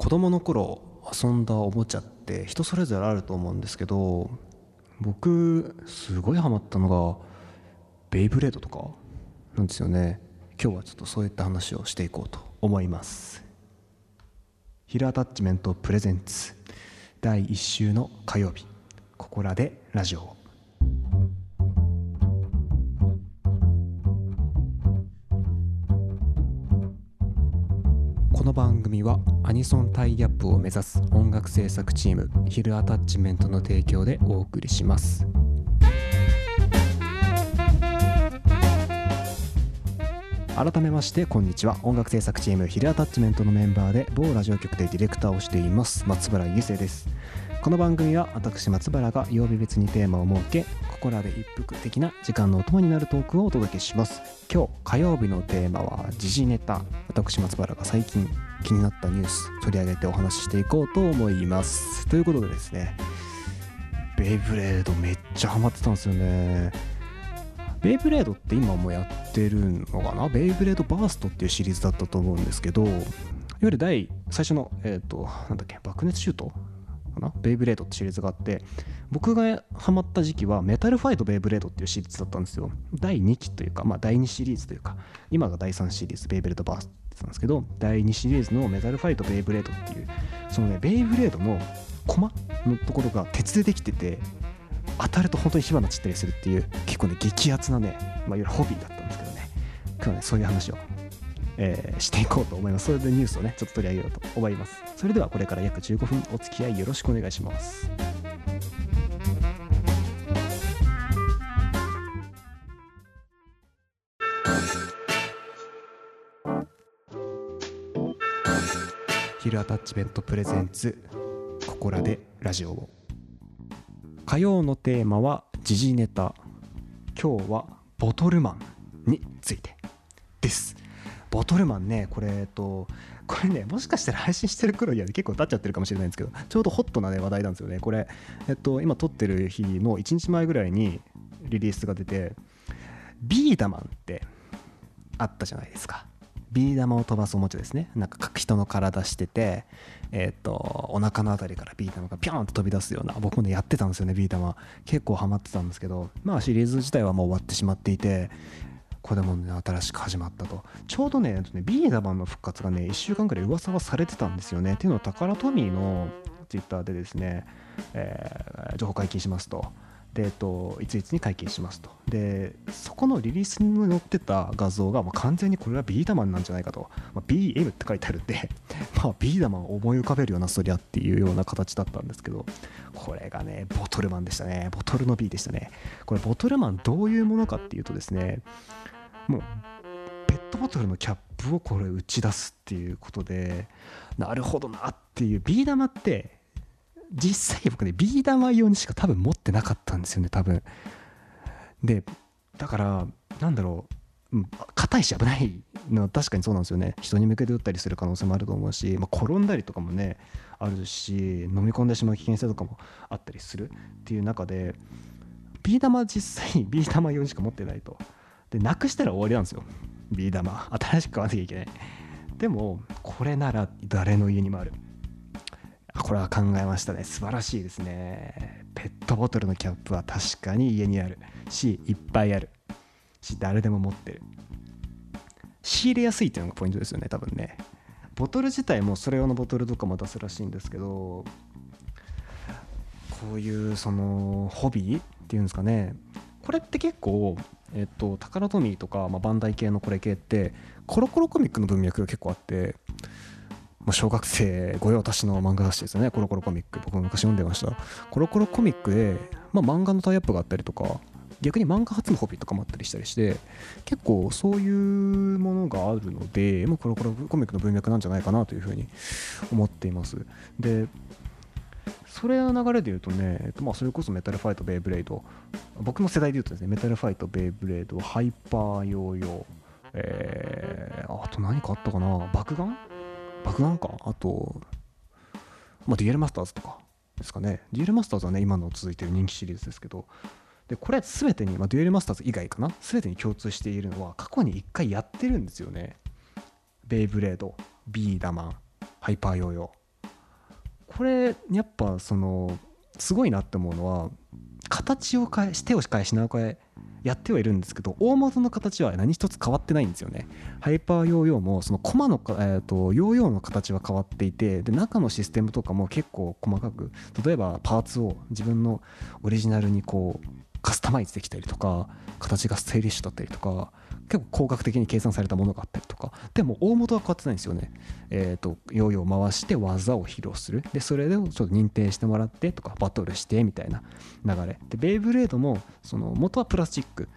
子供の頃遊んだおもちゃって人それぞれあると思うんですけど僕すごいハマったのがベイブレードとかなんですよね。今日はちょっとそういった話をしていこうと思います。ヒルアタッチメントプレゼンツ。第1週の火曜日。ここらでラジオこの番組はアニソンタイアップを目指す音楽制作チームヒルアタッチメントの提供でお送りします。改めましてこんにちは。音楽制作チームヒルアタッチメントのメンバーで某ラジオ局でディレクターをしています松原優生です。この番組は私松原が曜日別にテーマを設けここらで一服的な時間のお供になるトークをお届けします。今日火曜日のテーマは時事ネタ。私松原が最近気になったニュース取り上げてお話ししていこうと思います。ということでですねベイブレードめっちゃハマってたんですよね。ベイブレードって今もやってるのかな？ベイブレードバーストっていうシリーズだったと思うんですけどいわゆる第最初のえっ、となんだっけ爆熱シュートかな？ベイブレードってシリーズがあって僕がハマった時期はメタルファイトベイブレードっていうシリーズだったんですよ。第2期というかまあ第2シリーズというか今が第3シリーズベイブレードバーストなんですけど第2シリーズのメタルファイトベイブレードっていうそのねベイブレードのコマのところが鉄でできてて当たると本当に火花散ったりするっていう結構ね激アツなね、まあ、いわゆるホビーだったんですけどね。今日はねそういう話を、えーしていこうと思います。それでニュースをねちょっと取り上げようと思います。それではこれから約15分お付き合いよろしくお願いします。ヒルアタッチメントプレゼンツここらでラジオを。火曜のテーマは時事ネタ。今日はボトルマンについてです。ボトルマンねこれえっとこれねもしかしたら配信してる頃には結構経っちゃってるかもしれないんですけどちょうどホットな、ね、話題なんですよね。これえっと今撮ってる日の1日前ぐらいにリリースが出てビーダマンってあったじゃないですか。ビー玉を飛ばすおもちゃですね。なんか人の体しててえっ、とお腹のあたりからビー玉がピョーンと飛び出すような僕もねやってたんですよねビー玉結構ハマってたんですけどまあシリーズ自体はもう終わってしまっていてこれもね新しく始まったと。ちょうどねビーダバンの復活がね1週間ぐらい噂はされてたんですよね。っていうのはタカラトミーのツイッターでですね、えー情報解禁しますと。で、えっと、いついつに解禁しますと。でそこのリリースに載ってた画像がもう完全にこれはビーダマンなんじゃないかと、まあ、BM って書いてあるんで、まあ、ビーダマンを思い浮かべるようなそりゃっていうような形だったんですけどこれがねボトルマンでしたね。ボトルの B でしたね。これボトルマンどういうものかっていうとですねもうペットボトルのキャップをこれ打ち出すっていうことでなるほどなっていうビー玉って実際僕ねビー玉用にしか多分持ってなかったんですよね多分。でだからなんだろう硬いし危ないのは確かにそうなんですよね。人に向けて打ったりする可能性もあると思うし、まあ、転んだりとかもねあるし飲み込んでしまう危険性とかもあったりするっていう中でビー玉実際 ビー玉用にしか持ってないと。でなくしたら終わりなんですよ。ビー玉。新しく買わなきゃいけない。でもこれなら誰の家にもある。これは考えましたね。素晴らしいですね。ペットボトルのキャップは確かに家にあるしいっぱいある。し誰でも持ってる。仕入れやすいっていうのがポイントですよね多分ね。ボトル自体もそれ用のボトルとかも出すらしいんですけどこういうそのホビーっていうんですかね。これって結構えっとタカラトミーとか、まあ、バンダイ系のこれ系ってコロコロコミックの文脈が結構あってもう小学生御用達の漫画雑誌ですよね。コロコロコミック。僕も昔読んでました。コロコロコミックで、まあ、漫画のタイアップがあったりとか逆に漫画発のホビーとかもあったりしたりして結構そういうものがあるので、まあ、コロコロコミックの文脈なんじゃないかなというふうに思っています。でそれの流れで言うとね、えっと、まあそれこそメタルファイトベイブレード。僕の世代で言うとですねメタルファイトベイブレードハイパーヨーヨー。えー、あと何かあったかな？爆弾爆弾か？あと、まあ、デュエルマスターズとかですかね。デュエルマスターズはね今の続いてる人気シリーズですけど。でこれ全てに、まあ、デュエルマスターズ以外かな？全てに共通しているのは過去に1回やってるんですよね。ベイブレードビーダマンハイパーヨーヨー。これやっぱそのすごいなって思うのは形を変え手を変え品を変えやってはいるんですけど大元の形は何一つ変わってないんですよね。ハイパーヨーヨーもそのコマの、えーと、ヨーヨーの形は変わっていてで中のシステムとかも結構細かく例えばパーツを自分のオリジナルにこうカスタマイズできたりとか形がスタイリッシュだったりとか結構工学的に計算されたものがあったりとか。でも大元は変わってないんですよね。えっ、ー、とヨーヨー回して技を披露する。でそれでちょっと認定してもらってとかバトルしてみたいな流れ。でベイブレードもその元はプラスチック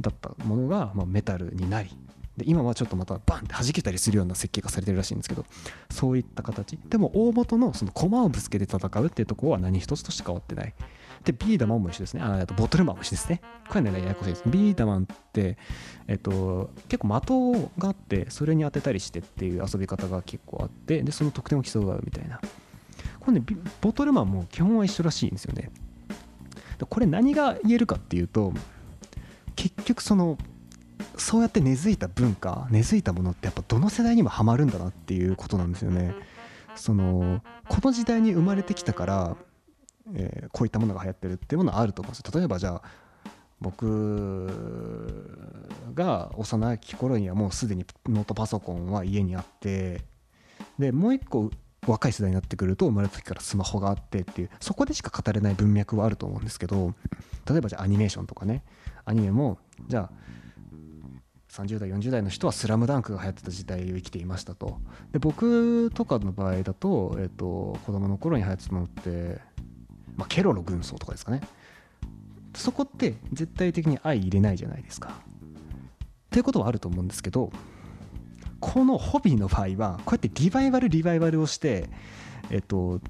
だったものがまメタルになりで今はちょっとまたバンって弾けたりするような設計がされてるらしいんですけどそういった形でも大元のその駒をぶつけて戦うっていうところは何一つとして変わってないで、ビーダマンも一緒ですね。あとボトルマンも一緒ですね。これね、ややこしいです。ビーダマンって、えっと、結構的があって、それに当てたりしてっていう遊び方が結構あって、で、その得点を競うみたいな。これね、ボトルマンも基本は一緒らしいんですよね。これ何が言えるかっていうと、結局その、そうやって根付いた文化、根付いたものってやっぱどの世代にもハマるんだなっていうことなんですよね。そのこの時代に生まれてきたからえー、こういったものが流行ってるっていうものはあると思うんです例えばじゃあ僕が幼き頃にはもうすでにノートパソコンは家にあってでもう一個若い世代になってくると生まれた時からスマホがあってっていうそこでしか語れない文脈はあると思うんですけど例えばじゃあアニメーションとかねアニメもじゃあ30代40代の人は「スラムダンクが流行ってた時代を生きていましたと。で僕とかの場合だと,、えーと、子供の頃に流行ってたのってまあ、ケロロ軍曹とかですかね。そこって絶対的に相入れないじゃないですか。ということはあると思うんですけどこのホビーの場合はこうやってリバイバルリバイバルをしてえっと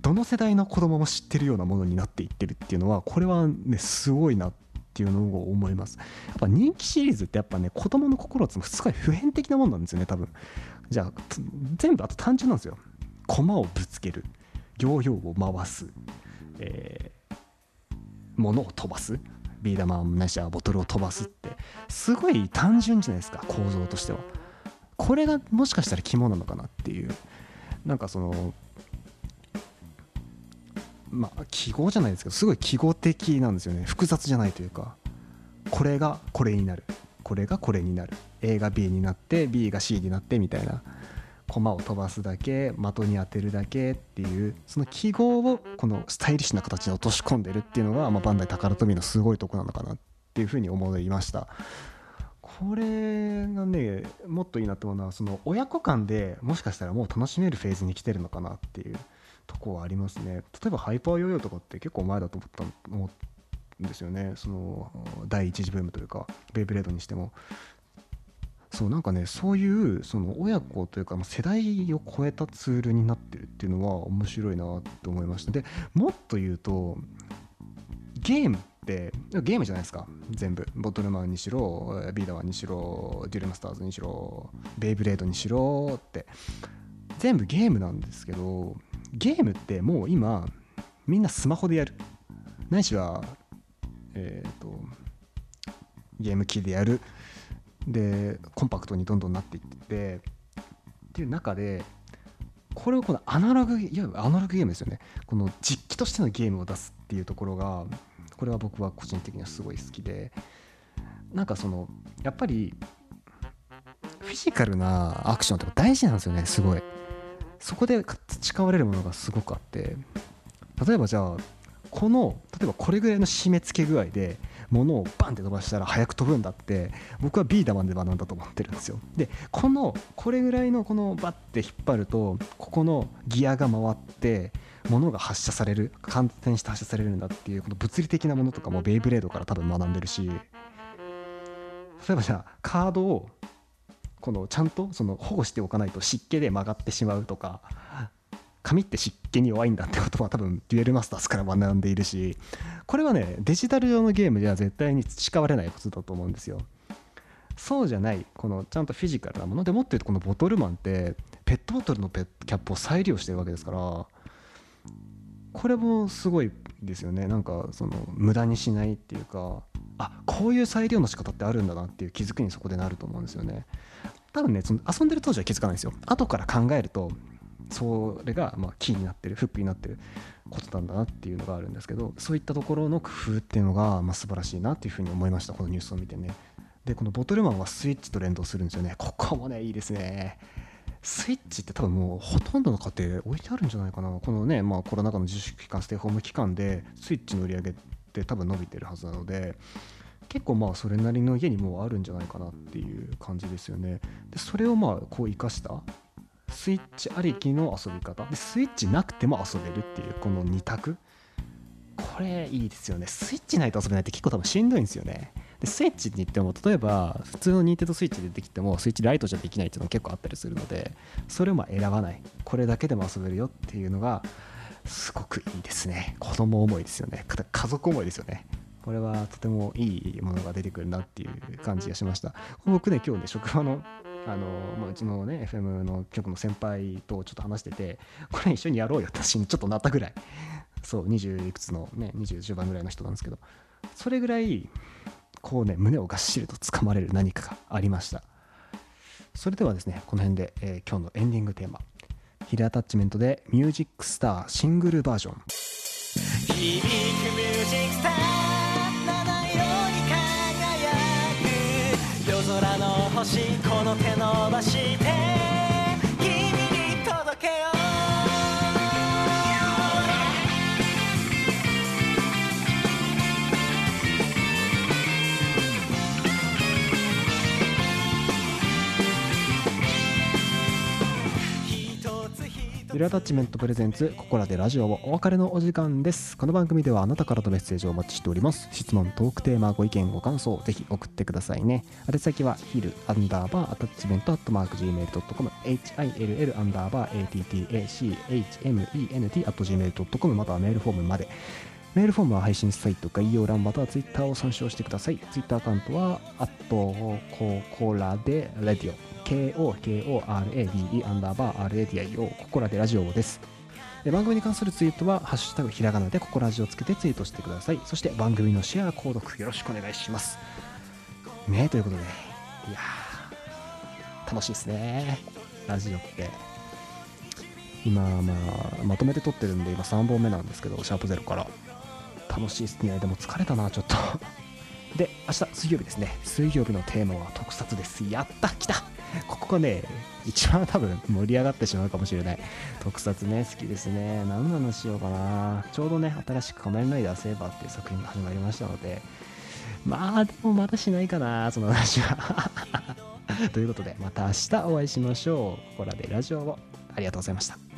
どの世代の子供も知ってるようなものになっていってるっていうのはこれはねすごいなってていうのを思います。やっぱ人気シリーズってやっぱね子供の心をつむすごい普遍的なもんなんですよね多分。じゃあ全部あと単純なんですよ。駒をぶつける。ヨーヨーを回す。えー、物を飛ばす。ビー玉ないしはボトルを飛ばすって。すごい単純じゃないですか構造としては。これがもしかしたら肝なのかなっていう。なんかそのまあ記号じゃないですけどすごい記号的なんですよね。複雑じゃないというか。これがこれになる。これがこれになる。A が B になって B が C になってみたいな。駒を飛ばすだけ的に当てるだけっていうその記号をこのスタイリッシュな形に落とし込んでるっていうのが、まあ、バンダイ宝富のすごいとこなのかなっていうふうに思いました。これがねもっといいなと思うのはその親子間でもしかしたらもう楽しめるフェーズに来てるのかなっていう。とこはありますね。例えばハイパーヨーヨーとかって結構前だと思ったんですよね。その第一次ブームというかベイブレードにしても。そうなんかねそういうその親子というか世代を超えたツールになってるっていうのは面白いなと思いました。でもっと言うとゲームってゲームじゃないですか。全部。ボトルマンにしろビーダマンにしろデュレマスターズにしろベイブレードにしろって。全部ゲームなんですけどゲームってもう今みんなスマホでやる。ないしはえっ、ー、とゲーム機でやる。でコンパクトにどんどんなっていっててっていう中でこれをこのアナログいわゆるアナログゲームですよね。この実機としてのゲームを出すっていうところがこれは僕は個人的にはすごい好きで。なんかそのやっぱりフィジカルなアクションって大事なんですよねすごい。そこで培われるものがすごくあって例えばじゃあこの例えばこれぐらいの締め付け具合で物をバンって飛ばしたら速く飛ぶんだって僕はビーダマンで学んだと思ってるんですよ。でこのこれぐらいのこのバッて引っ張るとここのギアが回って物が発射される反転して発射されるんだっていうこの物理的なものとかもベイブレードから多分学んでるし例えばじゃあカードをこのちゃんとその保護しておかないと湿気で曲がってしまうとか紙って湿気に弱いんだってことは多分デュエルマスターズから学んでいるしこれはねデジタル上のゲームでは絶対に培われないことだと思うんですよ。そうじゃないこのちゃんとフィジカルなもの。でもって言うとこのボトルマンってペットボトルのペキャップを再利用してるわけですからこれもすごいですよね。なんかその無駄にしないっていうかあこういう再利用の仕方ってあるんだなっていう気づくにそこでなると思うんですよね。多分ねその遊んでる当時は気づかないんですよ。後から考えるとそれがまあキーになってるフックになってることなんだなっていうのがあるんですけどそういったところの工夫っていうのがまあ素晴らしいなっていうふうに思いましたこのニュースを見てね。でこのボトルマンはスイッチと連動するんですよね。ここもねいいですね。スイッチって多分もうほとんどの家庭置いてあるんじゃないかな。このね、まあ、コロナ禍の自粛期間ステイホーム期間でスイッチの売り上げって多分伸びてるはずなので結構まあそれなりの家にもうあるんじゃないかなっていう感じですよね。でそれをまあこう生かしたスイッチありきの遊び方。でスイッチなくても遊べるっていうこの2択。これいいですよね。スイッチないと遊べないって結構多分しんどいんですよね。でスイッチに言っても例えば普通のニンテンドスイッチでできてもスイッチライトじゃできないっていうのも結構あったりするのでそれをまあ選ばない。これだけでも遊べるよっていうのがすごくいいですね。子供思いですよね。家族思いですよね。これはとてもいいものが出てくるなっていう感じがしました。僕ね今日ね職場のあの、まあ、うちのね FM の局の先輩とちょっと話しててこれ一緒にやろうよって私にちょっとなったぐらい。そう20いくつのね20中盤ぐらいの人なんですけど。それぐらいこうね胸をがっしりとつかまれる何かがありました。それではですねこの辺で、えー、今日のエンディングテーマ。ヒルアタッチメントでミュージックスターシングルバージョン。響くミュージックスター七色に輝く。夜空の星この手伸ばして。ルアタッチメントプレゼンツここらでラジオをお別れのお時間です。この番組ではあなたからのメッセージをお待ちしております。質問トークテーマご意見ご感想ぜひ送ってくださいね。宛先はヒルアンダーバーアタッチメントアットマーク Gmail.com HILL アンダーバー ATTACHMENT アット Gmail.com またはメールフォームまで。メールフォームは配信サイト概要欄またはツイッターを参照してください。ツイッターアカウントは、アットココラでレディオ。KOKORADE アンダーバー RADIO ここらでラジオです。番組に関するツイートは「ハッシュタグひらがな」でここラジをつけてツイートしてください。そして番組のシェア購読よろしくお願いします。ねということで。いや楽しいですね。ラジオって。今まあまとめて撮ってるんで今3本目なんですけどシャープゼロから。楽しいですね。でも疲れたなちょっと。で明日水曜日ですね。水曜日のテーマは特撮です。やった来たこね、一番多分盛り上がってしまうかもしれない。特撮ね、好きですね。何の話しようかな。ちょうどね、新しく仮面ライダーセーバーっていう作品が始まりましたので、まあ、でもまだしないかな、その話は。ということで、また明日お会いしましょう。ここらでラジオをありがとうございました。